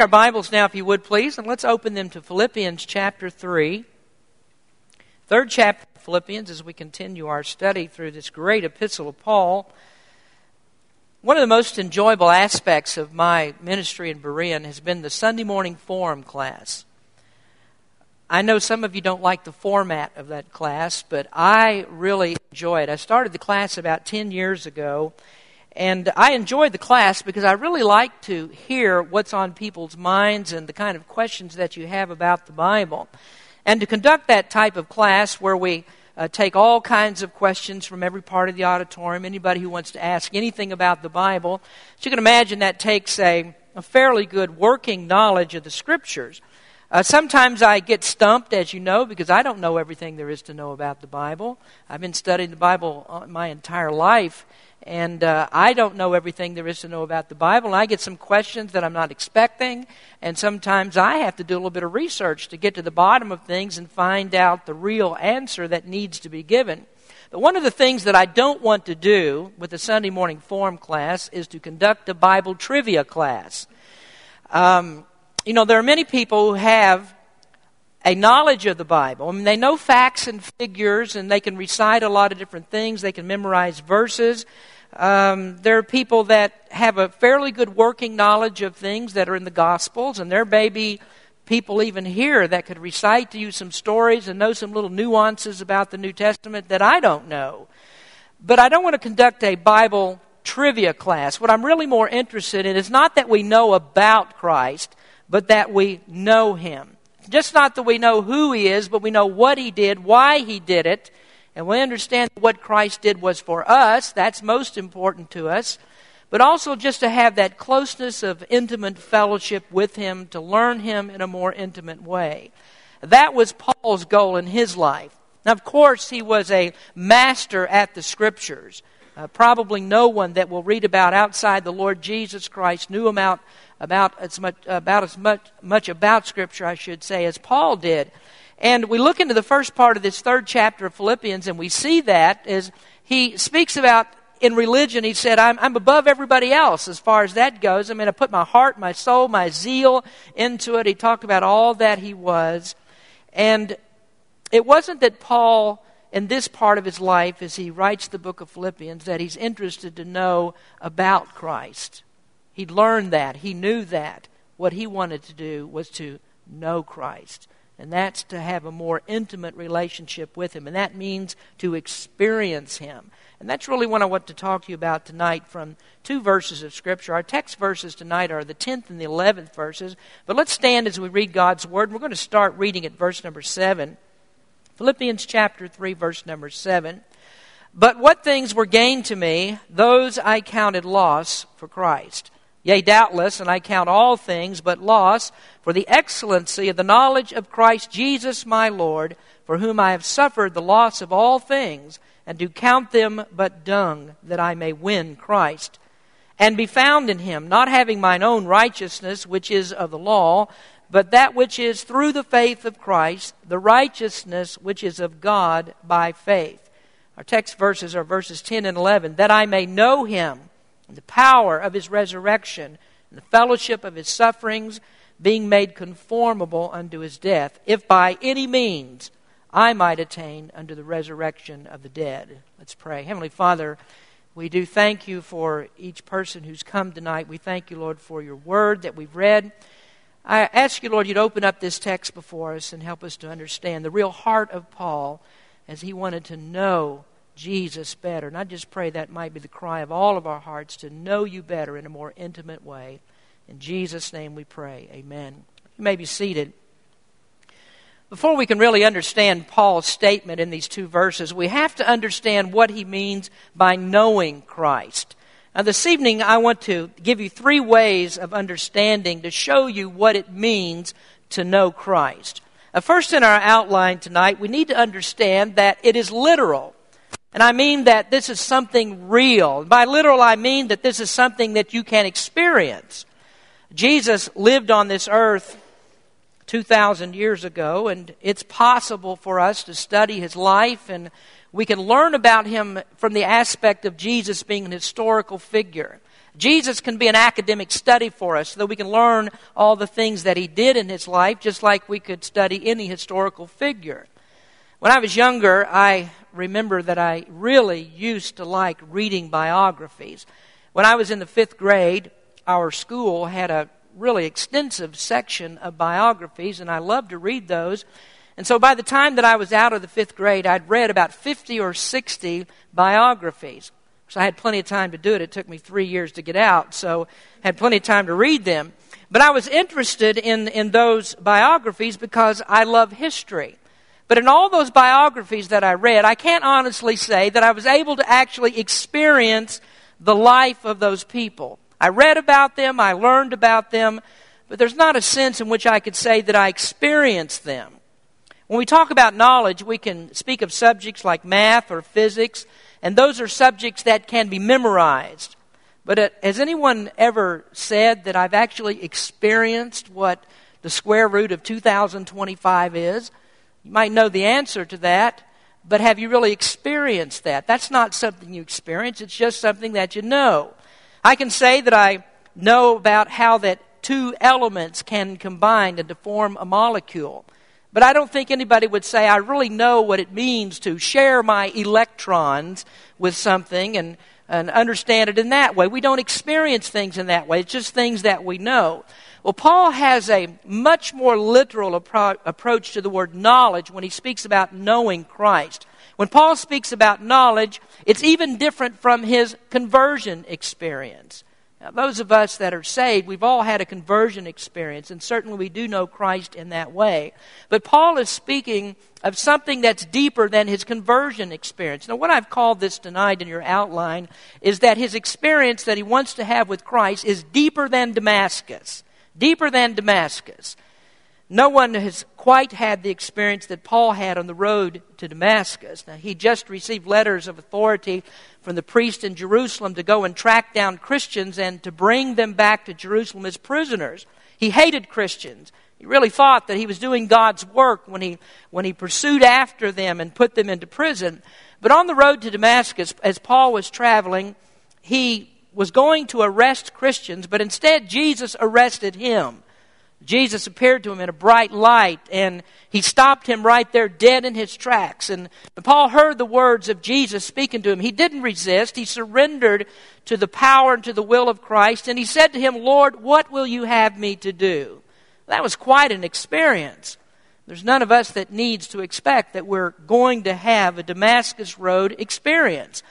Our Bibles now, if you would please, and let's open them to Philippians chapter 3. Third chapter of Philippians as we continue our study through this great epistle of Paul. One of the most enjoyable aspects of my ministry in Berean has been the Sunday morning forum class. I know some of you don't like the format of that class, but I really enjoy it. I started the class about 10 years ago and I enjoyed the class because I really like to hear what's on people's minds and the kind of questions that you have about the Bible. And to conduct that type of class where we uh, take all kinds of questions from every part of the auditorium, anybody who wants to ask anything about the Bible, so you can imagine that takes a, a fairly good working knowledge of the Scriptures. Uh, sometimes I get stumped, as you know, because I don't know everything there is to know about the Bible. I've been studying the Bible my entire life, and uh, I don't know everything there is to know about the Bible. I get some questions that I'm not expecting, and sometimes I have to do a little bit of research to get to the bottom of things and find out the real answer that needs to be given. But one of the things that I don't want to do with the Sunday morning forum class is to conduct a Bible trivia class. Um, you know, there are many people who have a knowledge of the Bible. I mean, they know facts and figures, and they can recite a lot of different things. They can memorize verses. Um, there are people that have a fairly good working knowledge of things that are in the Gospels, and there may be people even here that could recite to you some stories and know some little nuances about the New Testament that I don't know. But I don't want to conduct a Bible trivia class. What I'm really more interested in is not that we know about Christ, but that we know Him. Just not that we know who He is, but we know what He did, why He did it, and we understand what Christ did was for us. That's most important to us. But also just to have that closeness of intimate fellowship with Him, to learn Him in a more intimate way. That was Paul's goal in his life. Now, of course, he was a master at the Scriptures. Uh, probably no one that will read about outside the Lord Jesus Christ knew about about as much about as much much about Scripture, I should say, as Paul did. And we look into the first part of this third chapter of Philippians, and we see that as he speaks about in religion, he said, I'm, I'm above everybody else as far as that goes. I mean, I put my heart, my soul, my zeal into it. He talked about all that he was. And it wasn't that Paul, in this part of his life, as he writes the book of Philippians, that he's interested to know about Christ. He'd learned that. He knew that. What he wanted to do was to know Christ. And that's to have a more intimate relationship with Him. And that means to experience Him. And that's really what I want to talk to you about tonight from two verses of Scripture. Our text verses tonight are the 10th and the 11th verses. But let's stand as we read God's Word. We're going to start reading at verse number 7. Philippians chapter 3, verse number 7. But what things were gained to me, those I counted loss for Christ. Yea, doubtless, and I count all things but loss for the excellency of the knowledge of Christ Jesus my Lord, for whom I have suffered the loss of all things, and do count them but dung, that I may win Christ, and be found in him, not having mine own righteousness, which is of the law, but that which is through the faith of Christ, the righteousness which is of God by faith. Our text verses are verses 10 and 11. That I may know him the power of his resurrection, and the fellowship of his sufferings, being made conformable unto his death, if by any means I might attain unto the resurrection of the dead. Let's pray. Heavenly Father, we do thank you for each person who's come tonight. We thank you, Lord, for your word that we've read. I ask you, Lord, you'd open up this text before us and help us to understand the real heart of Paul as he wanted to know Jesus better. And I just pray that might be the cry of all of our hearts to know you better in a more intimate way. In Jesus' name we pray. Amen. You may be seated. Before we can really understand Paul's statement in these two verses, we have to understand what he means by knowing Christ. Now, this evening, I want to give you three ways of understanding to show you what it means to know Christ. Uh, first, in our outline tonight, we need to understand that it is literal. And I mean that this is something real. By literal, I mean that this is something that you can experience. Jesus lived on this earth 2,000 years ago, and it's possible for us to study his life, and we can learn about him from the aspect of Jesus being an historical figure. Jesus can be an academic study for us so that we can learn all the things that he did in his life, just like we could study any historical figure. When I was younger, I remember that I really used to like reading biographies. When I was in the fifth grade, our school had a really extensive section of biographies, and I loved to read those. And so by the time that I was out of the fifth grade, I'd read about 50 or 60 biographies. So I had plenty of time to do it. It took me three years to get out, so I had plenty of time to read them. But I was interested in, in those biographies because I love history. But in all those biographies that I read, I can't honestly say that I was able to actually experience the life of those people. I read about them, I learned about them, but there's not a sense in which I could say that I experienced them. When we talk about knowledge, we can speak of subjects like math or physics, and those are subjects that can be memorized. But uh, has anyone ever said that I've actually experienced what the square root of 2025 is? You might know the answer to that, but have you really experienced that? That's not something you experience, it's just something that you know. I can say that I know about how that two elements can combine and to form a molecule. But I don't think anybody would say, I really know what it means to share my electrons with something and, and understand it in that way. We don't experience things in that way. It's just things that we know. Well, Paul has a much more literal appro- approach to the word knowledge when he speaks about knowing Christ. When Paul speaks about knowledge, it's even different from his conversion experience. Now, those of us that are saved, we've all had a conversion experience, and certainly we do know Christ in that way. But Paul is speaking of something that's deeper than his conversion experience. Now, what I've called this tonight in your outline is that his experience that he wants to have with Christ is deeper than Damascus. Deeper than Damascus. No one has quite had the experience that Paul had on the road to Damascus. Now, he just received letters of authority from the priest in Jerusalem to go and track down Christians and to bring them back to Jerusalem as prisoners. He hated Christians. He really thought that he was doing God's work when he, when he pursued after them and put them into prison. But on the road to Damascus, as Paul was traveling, he was going to arrest Christians, but instead Jesus arrested him. Jesus appeared to him in a bright light, and he stopped him right there dead in his tracks. And Paul heard the words of Jesus speaking to him. He didn't resist, he surrendered to the power and to the will of Christ, and he said to him, Lord, what will you have me to do? That was quite an experience. There's none of us that needs to expect that we're going to have a Damascus Road experience.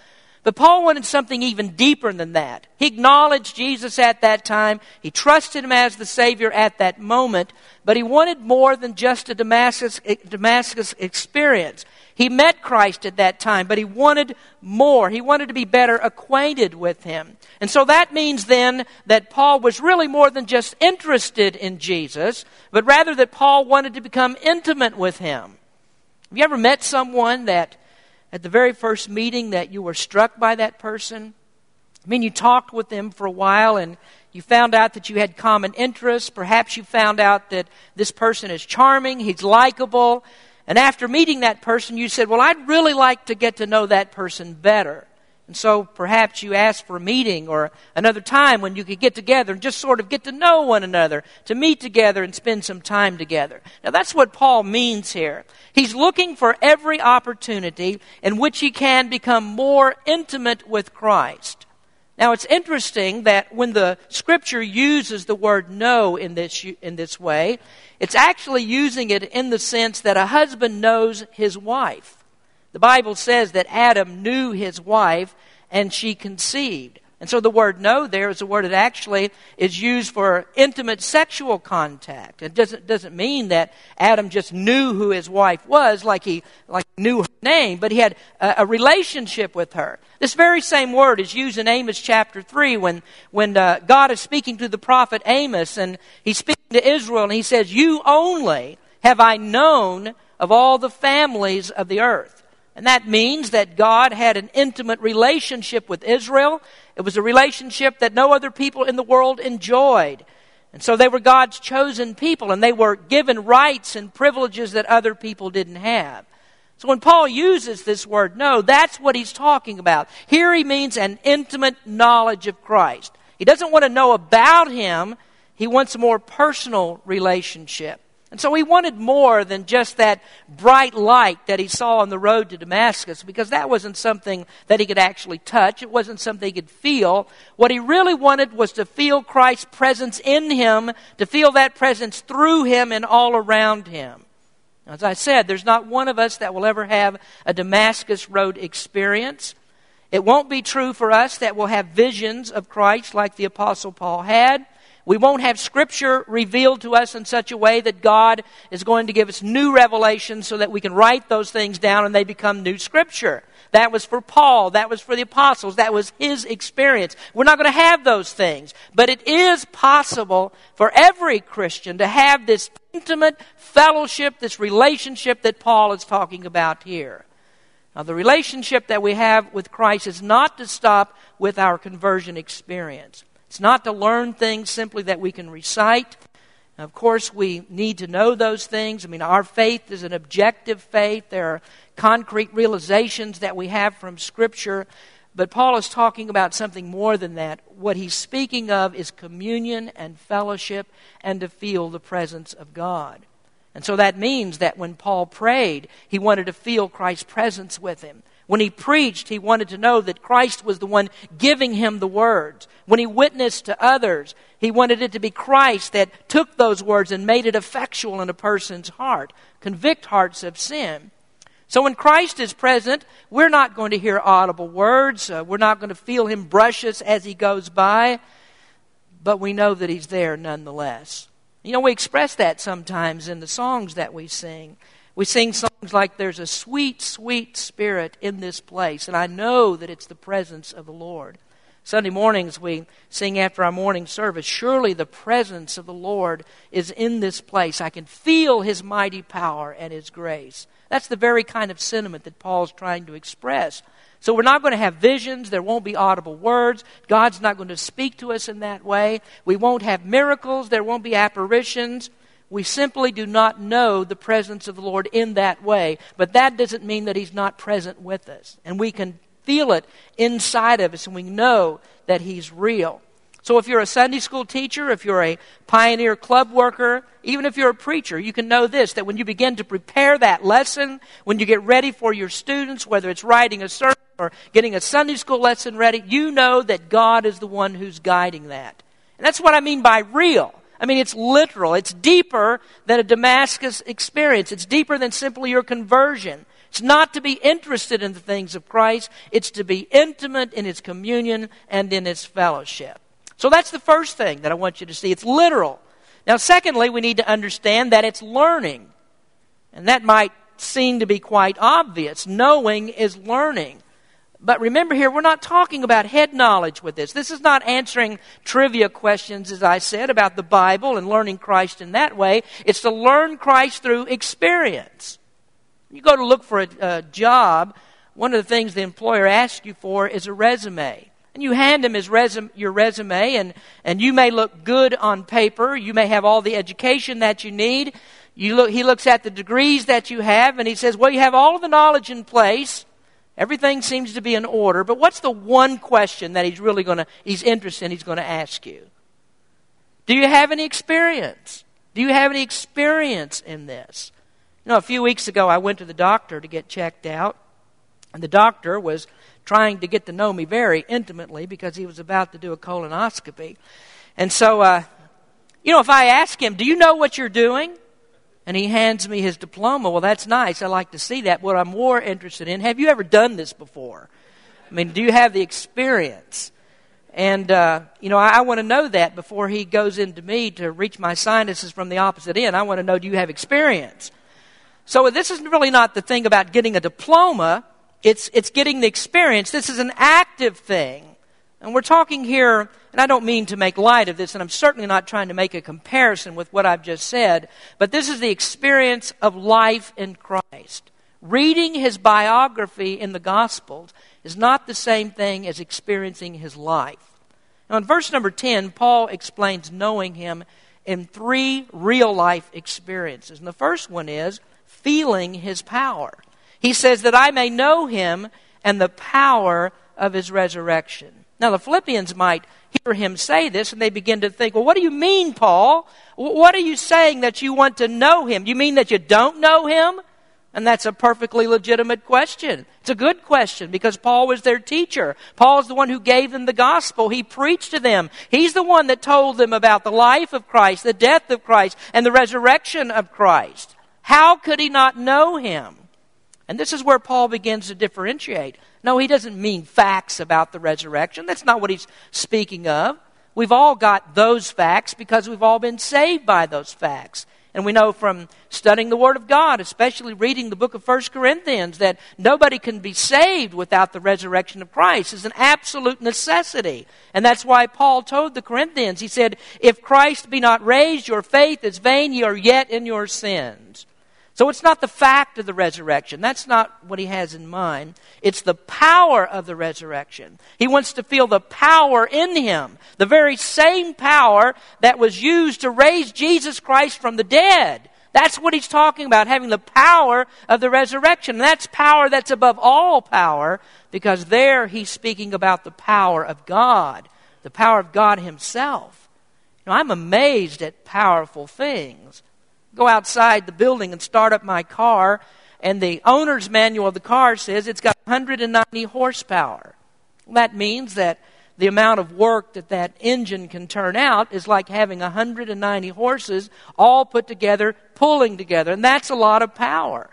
But Paul wanted something even deeper than that. He acknowledged Jesus at that time. He trusted him as the Savior at that moment. But he wanted more than just a Damascus, eh, Damascus experience. He met Christ at that time, but he wanted more. He wanted to be better acquainted with him. And so that means then that Paul was really more than just interested in Jesus, but rather that Paul wanted to become intimate with him. Have you ever met someone that at the very first meeting that you were struck by that person? I mean, you talked with them for a while and you found out that you had common interests. Perhaps you found out that this person is charming, he's likable. And after meeting that person, you said, Well, I'd really like to get to know that person better. And so perhaps you ask for a meeting or another time when you could get together and just sort of get to know one another, to meet together and spend some time together. Now that's what Paul means here. He's looking for every opportunity in which he can become more intimate with Christ. Now it's interesting that when the scripture uses the word know in this, in this way, it's actually using it in the sense that a husband knows his wife. The Bible says that Adam knew his wife and she conceived. And so the word know there is a word that actually is used for intimate sexual contact. It doesn't, doesn't mean that Adam just knew who his wife was like he like knew her name, but he had a, a relationship with her. This very same word is used in Amos chapter 3 when, when uh, God is speaking to the prophet Amos and he's speaking to Israel and he says, You only have I known of all the families of the earth. And that means that God had an intimate relationship with Israel. It was a relationship that no other people in the world enjoyed. And so they were God's chosen people, and they were given rights and privileges that other people didn't have. So when Paul uses this word know, that's what he's talking about. Here he means an intimate knowledge of Christ. He doesn't want to know about him, he wants a more personal relationship. And so he wanted more than just that bright light that he saw on the road to Damascus, because that wasn't something that he could actually touch. It wasn't something he could feel. What he really wanted was to feel Christ's presence in him, to feel that presence through him and all around him. As I said, there's not one of us that will ever have a Damascus Road experience. It won't be true for us that we'll have visions of Christ like the Apostle Paul had. We won't have Scripture revealed to us in such a way that God is going to give us new revelations so that we can write those things down and they become new Scripture. That was for Paul. That was for the apostles. That was his experience. We're not going to have those things. But it is possible for every Christian to have this intimate fellowship, this relationship that Paul is talking about here. Now, the relationship that we have with Christ is not to stop with our conversion experience. It's not to learn things simply that we can recite. Of course, we need to know those things. I mean, our faith is an objective faith. There are concrete realizations that we have from Scripture. But Paul is talking about something more than that. What he's speaking of is communion and fellowship and to feel the presence of God. And so that means that when Paul prayed, he wanted to feel Christ's presence with him. When he preached, he wanted to know that Christ was the one giving him the words. When he witnessed to others, he wanted it to be Christ that took those words and made it effectual in a person's heart, convict hearts of sin. So when Christ is present, we're not going to hear audible words. Uh, we're not going to feel him brush us as he goes by, but we know that he's there nonetheless. You know, we express that sometimes in the songs that we sing. We sing songs like, There's a sweet, sweet spirit in this place, and I know that it's the presence of the Lord. Sunday mornings we sing after our morning service, Surely the presence of the Lord is in this place. I can feel His mighty power and His grace. That's the very kind of sentiment that Paul's trying to express. So we're not going to have visions. There won't be audible words. God's not going to speak to us in that way. We won't have miracles. There won't be apparitions. We simply do not know the presence of the Lord in that way. But that doesn't mean that He's not present with us. And we can feel it inside of us and we know that He's real. So if you're a Sunday school teacher, if you're a pioneer club worker, even if you're a preacher, you can know this that when you begin to prepare that lesson, when you get ready for your students, whether it's writing a sermon or getting a Sunday school lesson ready, you know that God is the one who's guiding that. And that's what I mean by real. I mean, it's literal. It's deeper than a Damascus experience. It's deeper than simply your conversion. It's not to be interested in the things of Christ. It's to be intimate in His communion and in His fellowship. So that's the first thing that I want you to see. It's literal. Now, secondly, we need to understand that it's learning. And that might seem to be quite obvious. Knowing is learning. But remember here, we're not talking about head knowledge with this. This is not answering trivia questions, as I said, about the Bible and learning Christ in that way. It's to learn Christ through experience. You go to look for a, a job, one of the things the employer asks you for is a resume. And you hand him his resume, your resume, and, and you may look good on paper. You may have all the education that you need. You look, he looks at the degrees that you have, and he says, Well, you have all the knowledge in place. Everything seems to be in order, but what's the one question that he's really going to, he's interested in, he's going to ask you? Do you have any experience? Do you have any experience in this? You know, a few weeks ago, I went to the doctor to get checked out, and the doctor was trying to get to know me very intimately because he was about to do a colonoscopy. And so, uh, you know, if I ask him, Do you know what you're doing? And he hands me his diploma. Well, that's nice. I like to see that. What I'm more interested in, have you ever done this before? I mean, do you have the experience? And, uh, you know, I, I want to know that before he goes into me to reach my sinuses from the opposite end. I want to know, do you have experience? So this is really not the thing about getting a diploma. It's, it's getting the experience. This is an active thing. And we're talking here, and I don't mean to make light of this, and I'm certainly not trying to make a comparison with what I've just said, but this is the experience of life in Christ. Reading his biography in the Gospels is not the same thing as experiencing his life. Now, in verse number 10, Paul explains knowing him in three real life experiences. And the first one is feeling his power. He says that I may know him and the power of his resurrection. Now, the Philippians might hear him say this and they begin to think, well, what do you mean, Paul? What are you saying that you want to know him? You mean that you don't know him? And that's a perfectly legitimate question. It's a good question because Paul was their teacher. Paul's the one who gave them the gospel. He preached to them. He's the one that told them about the life of Christ, the death of Christ, and the resurrection of Christ. How could he not know him? And this is where Paul begins to differentiate. No, he doesn't mean facts about the resurrection. That's not what he's speaking of. We've all got those facts because we've all been saved by those facts. And we know from studying the Word of God, especially reading the book of 1 Corinthians, that nobody can be saved without the resurrection of Christ. It's an absolute necessity. And that's why Paul told the Corinthians, he said, If Christ be not raised, your faith is vain, ye are yet in your sins. So it's not the fact of the resurrection. That's not what he has in mind. It's the power of the resurrection. He wants to feel the power in him, the very same power that was used to raise Jesus Christ from the dead. That's what he's talking about, having the power of the resurrection. And that's power that's above all power, because there he's speaking about the power of God, the power of God himself. Now, I'm amazed at powerful things go outside the building and start up my car, and the owner's manual of the car says it's got 190 horsepower. That means that the amount of work that that engine can turn out is like having 190 horses all put together, pulling together. And that's a lot of power.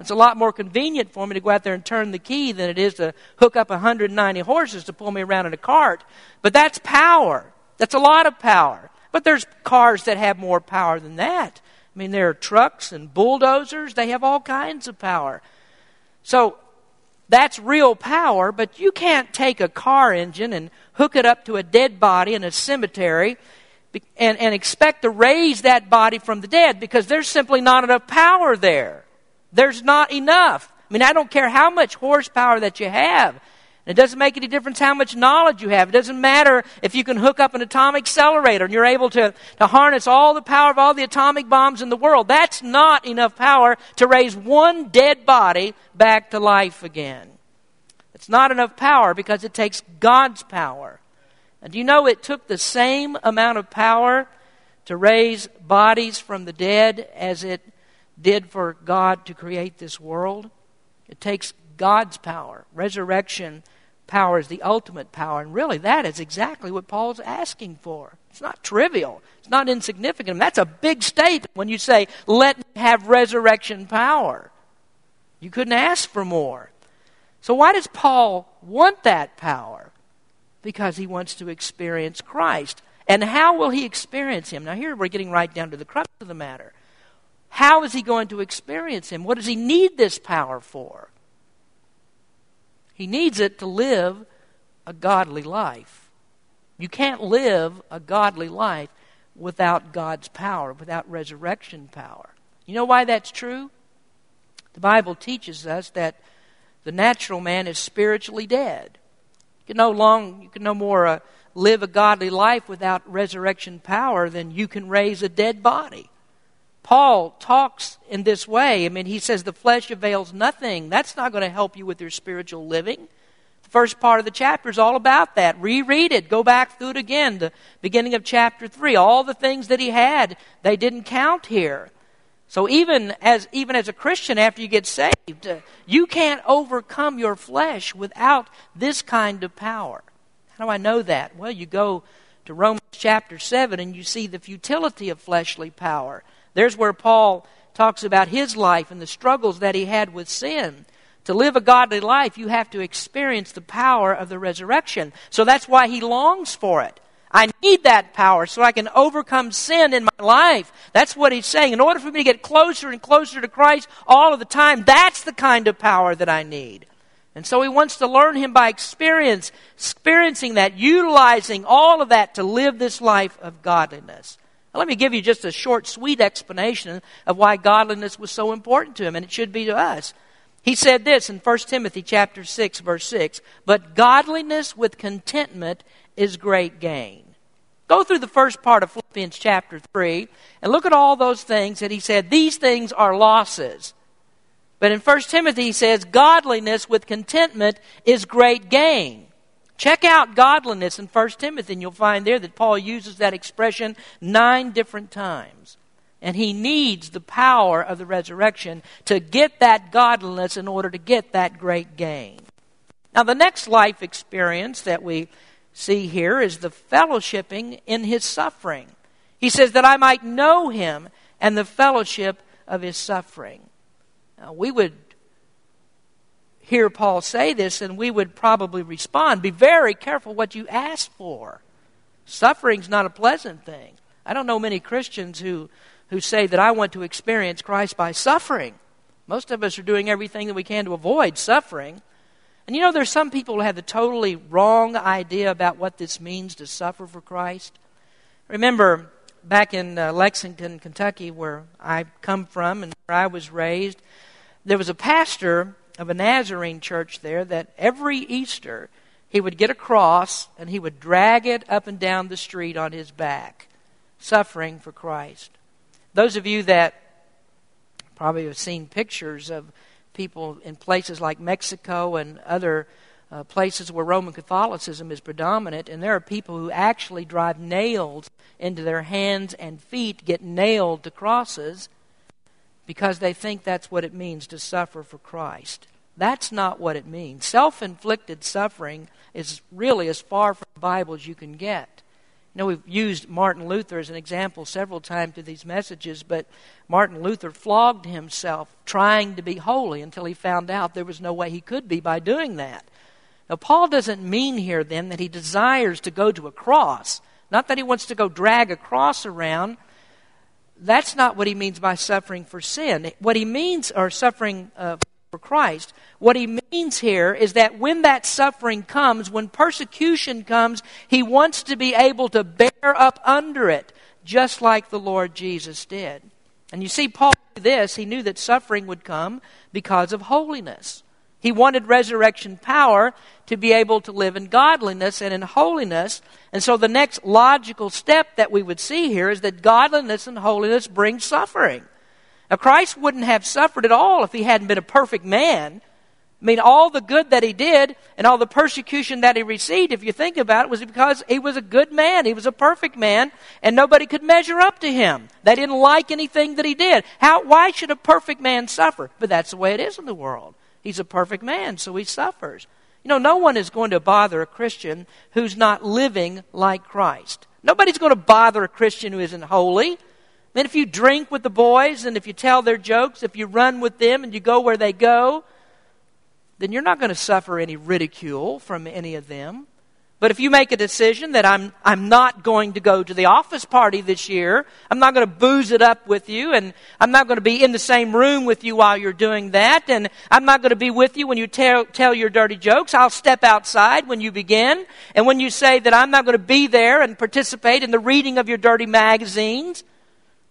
It's a lot more convenient for me to go out there and turn the key than it is to hook up 190 horses to pull me around in a cart. But that's power. That's a lot of power. But there's cars that have more power than that. I mean, there are trucks and bulldozers, they have all kinds of power. So that's real power, but you can't take a car engine and hook it up to a dead body in a cemetery and, and expect to raise that body from the dead because there's simply not enough power there. There's not enough. I mean, I don't care how much horsepower that you have. It doesn't make any difference how much knowledge you have. It doesn't matter if you can hook up an atomic accelerator and you're able to, to harness all the power of all the atomic bombs in the world. That's not enough power to raise one dead body back to life again. It's not enough power because it takes God's power. And do you know it took the same amount of power to raise bodies from the dead as it did for God to create this world? It takes God's power. Resurrection power is the ultimate power. And really, that is exactly what Paul's asking for. It's not trivial, it's not insignificant. That's a big statement when you say, Let me have resurrection power. You couldn't ask for more. So, why does Paul want that power? Because he wants to experience Christ. And how will he experience him? Now, here we're getting right down to the crux of the matter. How is he going to experience him? What does he need this power for? He needs it to live a godly life. You can't live a godly life without God's power, without resurrection power. You know why that's true? The Bible teaches us that the natural man is spiritually dead. You can no long, you can no more uh, live a godly life without resurrection power than you can raise a dead body. Paul talks in this way. I mean, he says the flesh avails nothing. That's not going to help you with your spiritual living. The first part of the chapter is all about that. Reread it. Go back through it again. The beginning of chapter 3. All the things that he had, they didn't count here. So even as, even as a Christian, after you get saved, uh, you can't overcome your flesh without this kind of power. How do I know that? Well, you go to Romans chapter 7 and you see the futility of fleshly power. There's where Paul talks about his life and the struggles that he had with sin. To live a godly life, you have to experience the power of the resurrection. So that's why he longs for it. I need that power so I can overcome sin in my life. That's what he's saying. In order for me to get closer and closer to Christ all of the time, that's the kind of power that I need. And so he wants to learn him by experience, experiencing that, utilizing all of that to live this life of godliness. Now, let me give you just a short, sweet explanation of why godliness was so important to him, and it should be to us. He said this in 1 Timothy chapter 6, verse 6, but godliness with contentment is great gain. Go through the first part of Philippians chapter 3 and look at all those things that he said, these things are losses. But in 1 Timothy he says, godliness with contentment is great gain. Check out godliness in 1 Timothy, and you'll find there that Paul uses that expression nine different times. And he needs the power of the resurrection to get that godliness in order to get that great gain. Now, the next life experience that we see here is the fellowshipping in his suffering. He says, That I might know him and the fellowship of his suffering. Now, we would hear Paul say this and we would probably respond Be very careful what you ask for. Suffering's not a pleasant thing. I don't know many Christians who, who say that I want to experience Christ by suffering. Most of us are doing everything that we can to avoid suffering. And you know, there's some people who have the totally wrong idea about what this means to suffer for Christ. Remember, back in uh, Lexington, Kentucky, where I come from and where I was raised, there was a pastor of a Nazarene church there that every Easter he would get a cross and he would drag it up and down the street on his back, suffering for Christ. Those of you that probably have seen pictures of people in places like Mexico and other uh, places where Roman Catholicism is predominant, and there are people who actually drive nails into their hands and feet, get nailed to crosses because they think that's what it means to suffer for Christ. That's not what it means. Self inflicted suffering is really as far from the Bible as you can get. You know, we've used Martin Luther as an example several times through these messages, but Martin Luther flogged himself trying to be holy until he found out there was no way he could be by doing that. Now, Paul doesn't mean here then that he desires to go to a cross, not that he wants to go drag a cross around, that's not what he means by suffering for sin. What he means, or suffering uh, for Christ, what he means here is that when that suffering comes, when persecution comes, he wants to be able to bear up under it, just like the Lord Jesus did. And you see, Paul knew this. He knew that suffering would come because of holiness. He wanted resurrection power to be able to live in godliness and in holiness. And so the next logical step that we would see here is that godliness and holiness bring suffering. Now, Christ wouldn't have suffered at all if he hadn't been a perfect man. I mean, all the good that he did and all the persecution that he received, if you think about it, was because he was a good man. He was a perfect man, and nobody could measure up to him. They didn't like anything that he did. How, why should a perfect man suffer? But that's the way it is in the world. He's a perfect man, so he suffers. You know, no one is going to bother a Christian who's not living like Christ. Nobody's going to bother a Christian who isn't holy. Mean, if you drink with the boys and if you tell their jokes, if you run with them and you go where they go, then you're not going to suffer any ridicule from any of them. But if you make a decision that I'm, I'm not going to go to the office party this year, I'm not going to booze it up with you, and I'm not going to be in the same room with you while you're doing that, and I'm not going to be with you when you tell, tell your dirty jokes. I'll step outside when you begin. And when you say that I'm not going to be there and participate in the reading of your dirty magazines,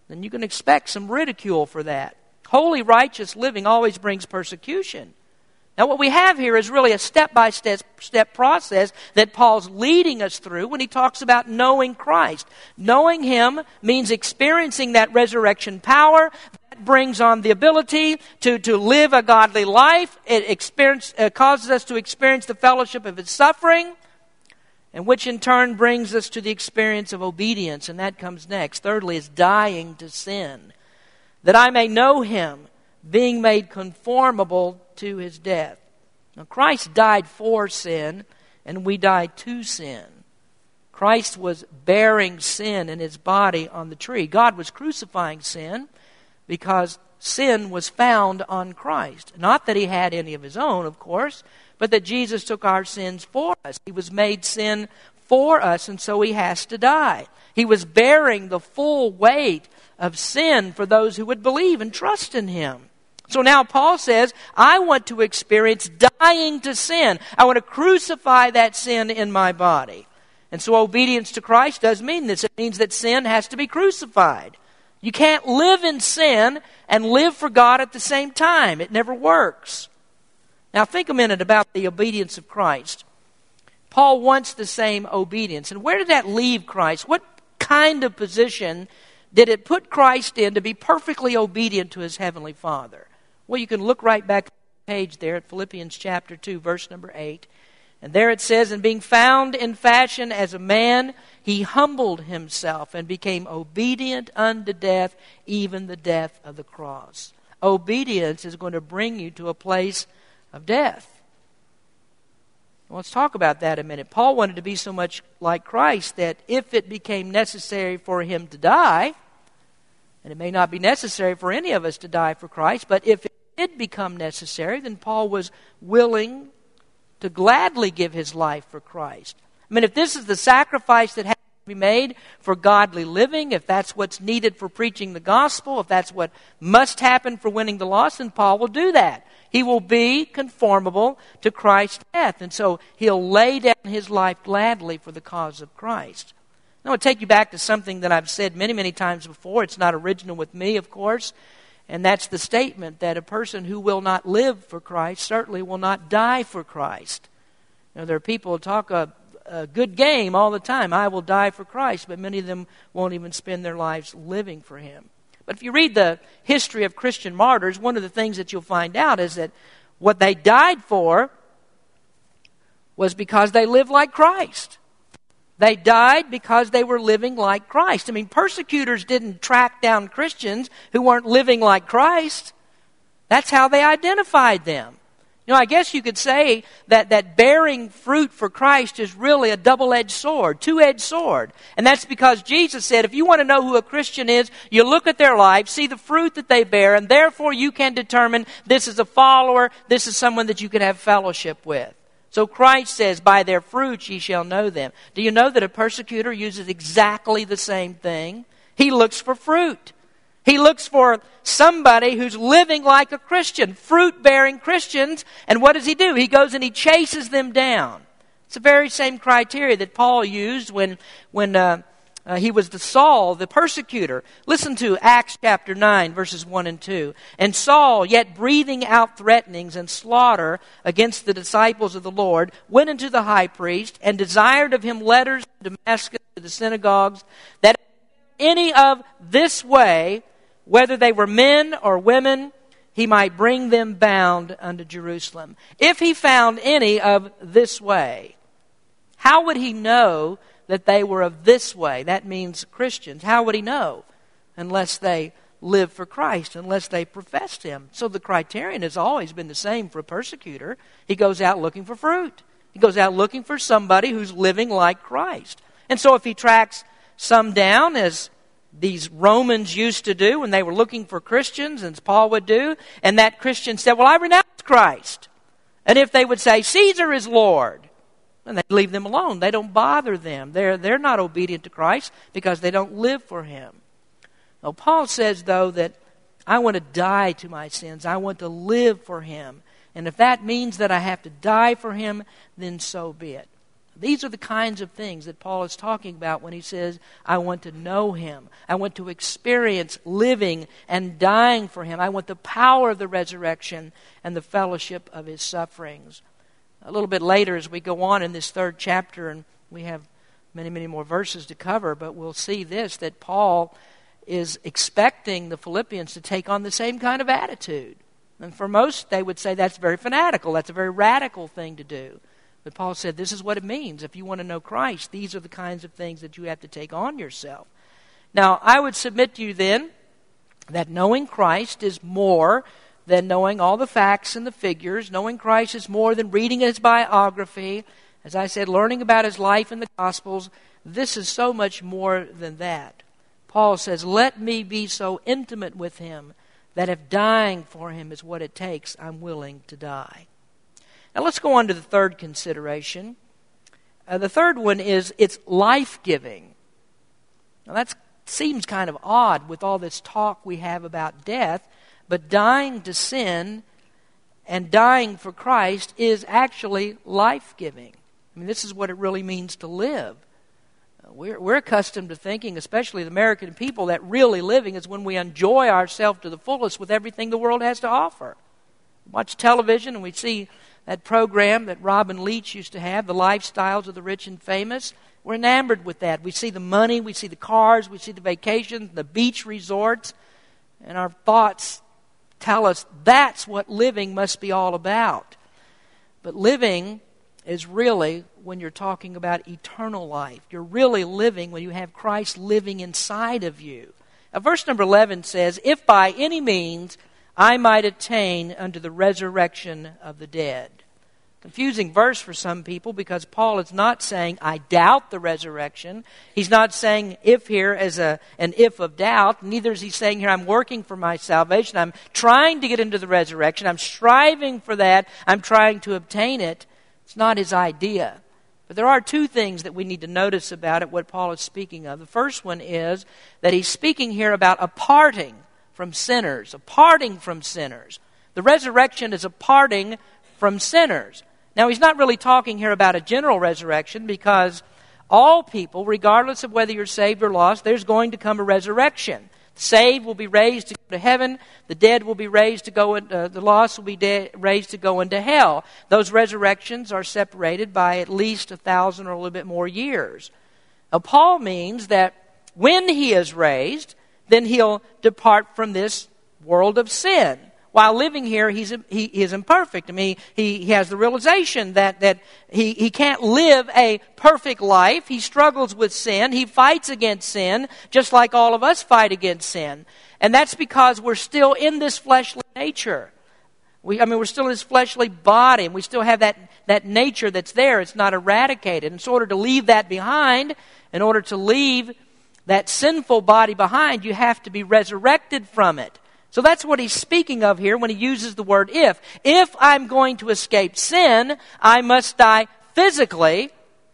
then you can expect some ridicule for that. Holy, righteous living always brings persecution. Now, what we have here is really a step by step process that Paul's leading us through when he talks about knowing Christ. Knowing Him means experiencing that resurrection power. That brings on the ability to, to live a godly life. It experience, uh, causes us to experience the fellowship of His suffering, and which in turn brings us to the experience of obedience, and that comes next. Thirdly, is dying to sin. That I may know Him, being made conformable to his death. Now, Christ died for sin, and we die to sin. Christ was bearing sin in his body on the tree. God was crucifying sin because sin was found on Christ. Not that he had any of his own, of course, but that Jesus took our sins for us. He was made sin for us, and so he has to die. He was bearing the full weight of sin for those who would believe and trust in him. So now Paul says, I want to experience dying to sin. I want to crucify that sin in my body. And so obedience to Christ does mean this. It means that sin has to be crucified. You can't live in sin and live for God at the same time. It never works. Now think a minute about the obedience of Christ. Paul wants the same obedience. And where did that leave Christ? What kind of position did it put Christ in to be perfectly obedient to his heavenly Father? Well, you can look right back the page there at Philippians chapter 2, verse number 8. And there it says, And being found in fashion as a man, he humbled himself and became obedient unto death, even the death of the cross. Obedience is going to bring you to a place of death. Let's talk about that a minute. Paul wanted to be so much like Christ that if it became necessary for him to die, and it may not be necessary for any of us to die for Christ, but if it did become necessary, then Paul was willing to gladly give his life for Christ. I mean, if this is the sacrifice that has to be made for godly living, if that's what's needed for preaching the gospel, if that's what must happen for winning the lost, then Paul will do that. He will be conformable to Christ's death. And so he'll lay down his life gladly for the cause of Christ. Now, I want to take you back to something that I've said many, many times before. It's not original with me, of course. And that's the statement that a person who will not live for Christ certainly will not die for Christ. There are people who talk a, a good game all the time. I will die for Christ, but many of them won't even spend their lives living for Him. But if you read the history of Christian martyrs, one of the things that you'll find out is that what they died for was because they lived like Christ. They died because they were living like Christ. I mean, persecutors didn't track down Christians who weren't living like Christ. That's how they identified them. You know, I guess you could say that, that bearing fruit for Christ is really a double edged sword, two edged sword. And that's because Jesus said if you want to know who a Christian is, you look at their life, see the fruit that they bear, and therefore you can determine this is a follower, this is someone that you can have fellowship with. So Christ says, By their fruits ye shall know them. Do you know that a persecutor uses exactly the same thing? He looks for fruit. He looks for somebody who's living like a Christian, fruit bearing Christians. And what does he do? He goes and he chases them down. It's the very same criteria that Paul used when, when uh, uh, he was the Saul, the persecutor. Listen to Acts chapter 9, verses 1 and 2. And Saul, yet breathing out threatenings and slaughter against the disciples of the Lord, went into the high priest and desired of him letters to Damascus to the synagogues, that any of this way, whether they were men or women, he might bring them bound unto Jerusalem. If he found any of this way, how would he know that they were of this way. That means Christians. How would he know? Unless they live for Christ, unless they professed him. So the criterion has always been the same for a persecutor. He goes out looking for fruit. He goes out looking for somebody who's living like Christ. And so if he tracks some down, as these Romans used to do when they were looking for Christians, as Paul would do, and that Christian said, Well, I renounce Christ. And if they would say, Caesar is Lord, and they leave them alone. They don't bother them. They're, they're not obedient to Christ because they don't live for Him. Now, Paul says, though, that I want to die to my sins. I want to live for Him. And if that means that I have to die for Him, then so be it. These are the kinds of things that Paul is talking about when he says, I want to know him. I want to experience living and dying for him. I want the power of the resurrection and the fellowship of his sufferings a little bit later as we go on in this third chapter, and we have many, many more verses to cover, but we'll see this that Paul is expecting the Philippians to take on the same kind of attitude. And for most, they would say that's very fanatical, that's a very radical thing to do. But Paul said, This is what it means. If you want to know Christ, these are the kinds of things that you have to take on yourself. Now, I would submit to you then that knowing Christ is more than knowing all the facts and the figures. Knowing Christ is more than reading his biography. As I said, learning about his life in the Gospels. This is so much more than that. Paul says, Let me be so intimate with him that if dying for him is what it takes, I'm willing to die. Now let's go on to the third consideration. Uh, the third one is it's life giving. Now that seems kind of odd with all this talk we have about death. But dying to sin and dying for Christ is actually life giving. I mean, this is what it really means to live. We're, we're accustomed to thinking, especially the American people, that really living is when we enjoy ourselves to the fullest with everything the world has to offer. Watch television and we see that program that Robin Leach used to have, The Lifestyles of the Rich and Famous. We're enamored with that. We see the money, we see the cars, we see the vacations, the beach resorts, and our thoughts tell us that's what living must be all about. But living is really when you're talking about eternal life. You're really living when you have Christ living inside of you. Now, verse number 11 says, If by any means I might attain unto the resurrection of the dead. Confusing verse for some people because Paul is not saying, I doubt the resurrection. He's not saying if here as a, an if of doubt. Neither is he saying here, I'm working for my salvation. I'm trying to get into the resurrection. I'm striving for that. I'm trying to obtain it. It's not his idea. But there are two things that we need to notice about it, what Paul is speaking of. The first one is that he's speaking here about a parting from sinners, a parting from sinners. The resurrection is a parting from sinners. Now, he's not really talking here about a general resurrection because all people, regardless of whether you're saved or lost, there's going to come a resurrection. The saved will be raised to go to heaven. The dead will be raised to go. In, uh, the lost will be de- raised to go into hell. Those resurrections are separated by at least a thousand or a little bit more years. Now, Paul means that when he is raised, then he'll depart from this world of sin while living here, he's, he, is imperfect. I mean, he, he has the realization that, that he, he can't live a perfect life. He struggles with sin. He fights against sin, just like all of us fight against sin. And that's because we're still in this fleshly nature. We, I mean, we're still in this fleshly body, and we still have that, that nature that's there. It's not eradicated. And in order to leave that behind, in order to leave that sinful body behind, you have to be resurrected from it. So that's what he's speaking of here when he uses the word if. If I'm going to escape sin, I must die physically,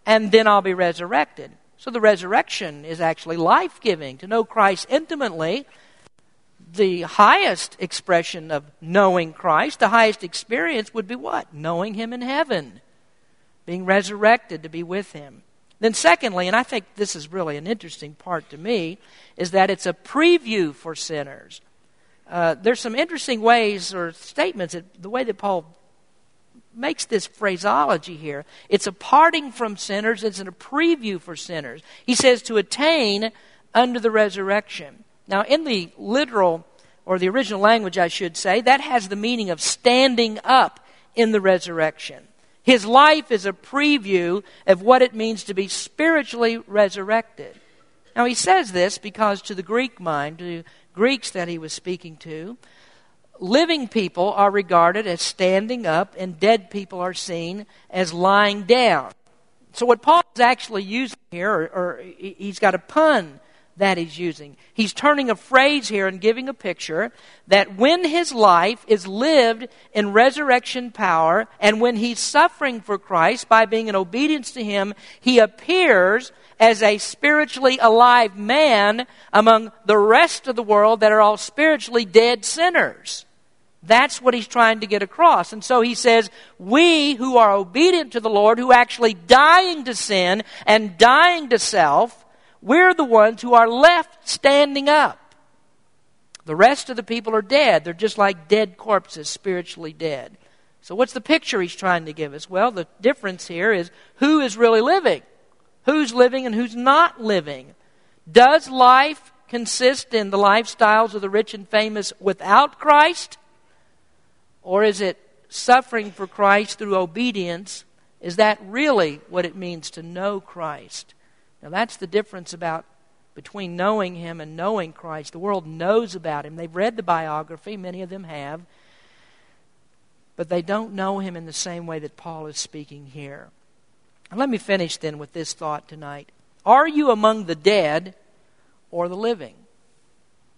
and then I'll be resurrected. So the resurrection is actually life giving. To know Christ intimately, the highest expression of knowing Christ, the highest experience would be what? Knowing Him in heaven, being resurrected to be with Him. Then, secondly, and I think this is really an interesting part to me, is that it's a preview for sinners. Uh, there's some interesting ways or statements, that, the way that Paul makes this phraseology here. It's a parting from sinners, it's a preview for sinners. He says to attain under the resurrection. Now, in the literal, or the original language, I should say, that has the meaning of standing up in the resurrection. His life is a preview of what it means to be spiritually resurrected. Now, he says this because to the Greek mind, to Greeks that he was speaking to, living people are regarded as standing up, and dead people are seen as lying down. So, what Paul is actually using here, or, or he's got a pun that he's using. He's turning a phrase here and giving a picture that when his life is lived in resurrection power and when he's suffering for Christ by being in obedience to him, he appears as a spiritually alive man among the rest of the world that are all spiritually dead sinners. That's what he's trying to get across. And so he says, we who are obedient to the Lord, who actually dying to sin and dying to self, we're the ones who are left standing up. The rest of the people are dead. They're just like dead corpses, spiritually dead. So, what's the picture he's trying to give us? Well, the difference here is who is really living? Who's living and who's not living? Does life consist in the lifestyles of the rich and famous without Christ? Or is it suffering for Christ through obedience? Is that really what it means to know Christ? Now, that's the difference about between knowing him and knowing Christ. The world knows about him. They've read the biography, many of them have, but they don't know him in the same way that Paul is speaking here. And let me finish then with this thought tonight. Are you among the dead or the living?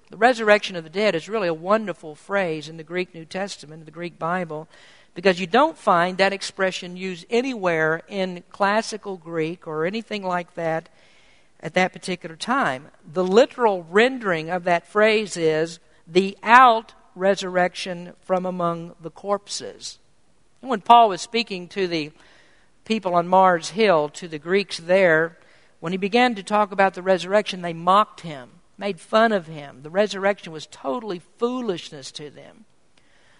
The resurrection of the dead is really a wonderful phrase in the Greek New Testament, the Greek Bible because you don't find that expression used anywhere in classical Greek or anything like that at that particular time. The literal rendering of that phrase is the out resurrection from among the corpses. And when Paul was speaking to the people on Mars Hill, to the Greeks there, when he began to talk about the resurrection, they mocked him, made fun of him. The resurrection was totally foolishness to them.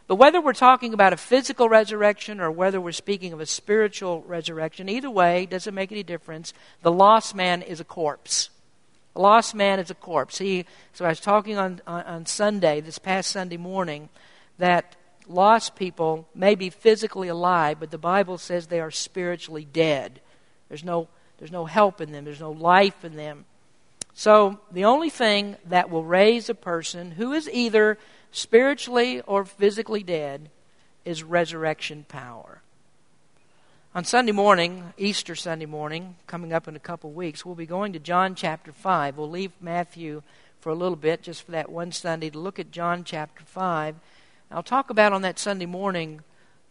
But whether we're talking about a physical resurrection or whether we're speaking of a spiritual resurrection, either way, doesn't make any difference. The lost man is a corpse. A lost man is a corpse. He, so I was talking on, on, on Sunday, this past Sunday morning, that lost people may be physically alive, but the Bible says they are spiritually dead. There's no, there's no help in them, there's no life in them. So, the only thing that will raise a person who is either spiritually or physically dead is resurrection power. On Sunday morning, Easter Sunday morning, coming up in a couple weeks, we'll be going to John chapter 5. We'll leave Matthew for a little bit, just for that one Sunday, to look at John chapter 5 I'll talk about on that Sunday morning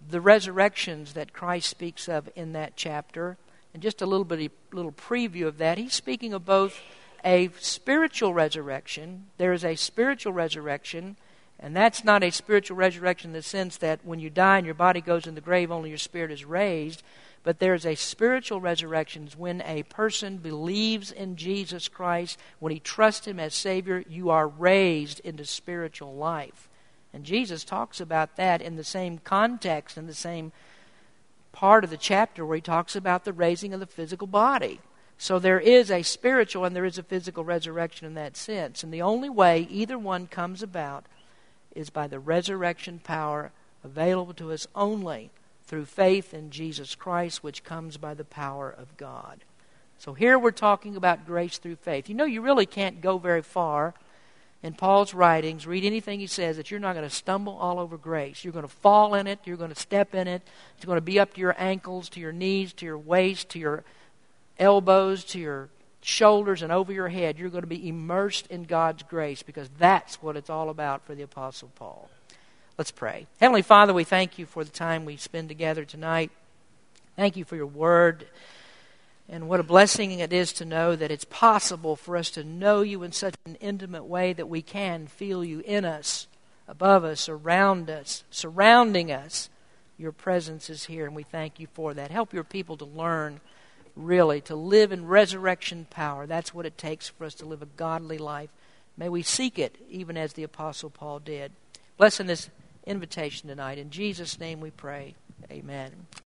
the resurrections that Christ speaks of in that chapter, and just a little bit, little preview of that. He's speaking of both a spiritual resurrection. There is a spiritual resurrection, and that's not a spiritual resurrection in the sense that when you die and your body goes in the grave, only your spirit is raised. But there is a spiritual resurrection when a person believes in Jesus Christ, when he trusts him as Savior, you are raised into spiritual life. And Jesus talks about that in the same context, in the same part of the chapter where he talks about the raising of the physical body. So there is a spiritual and there is a physical resurrection in that sense. And the only way either one comes about is by the resurrection power available to us only through faith in Jesus Christ, which comes by the power of God. So here we're talking about grace through faith. You know, you really can't go very far in Paul's writings, read anything he says, that you're not going to stumble all over grace. You're going to fall in it, you're going to step in it, it's going to be up to your ankles, to your knees, to your waist, to your elbows, to your shoulders, and over your head. You're going to be immersed in God's grace because that's what it's all about for the Apostle Paul. Let's pray. Heavenly Father, we thank you for the time we spend together tonight. Thank you for your word. And what a blessing it is to know that it's possible for us to know you in such an intimate way that we can feel you in us, above us, around us, surrounding us. Your presence is here, and we thank you for that. Help your people to learn, really, to live in resurrection power. That's what it takes for us to live a godly life. May we seek it, even as the Apostle Paul did. Blessing this invitation tonight. In Jesus' name we pray. Amen.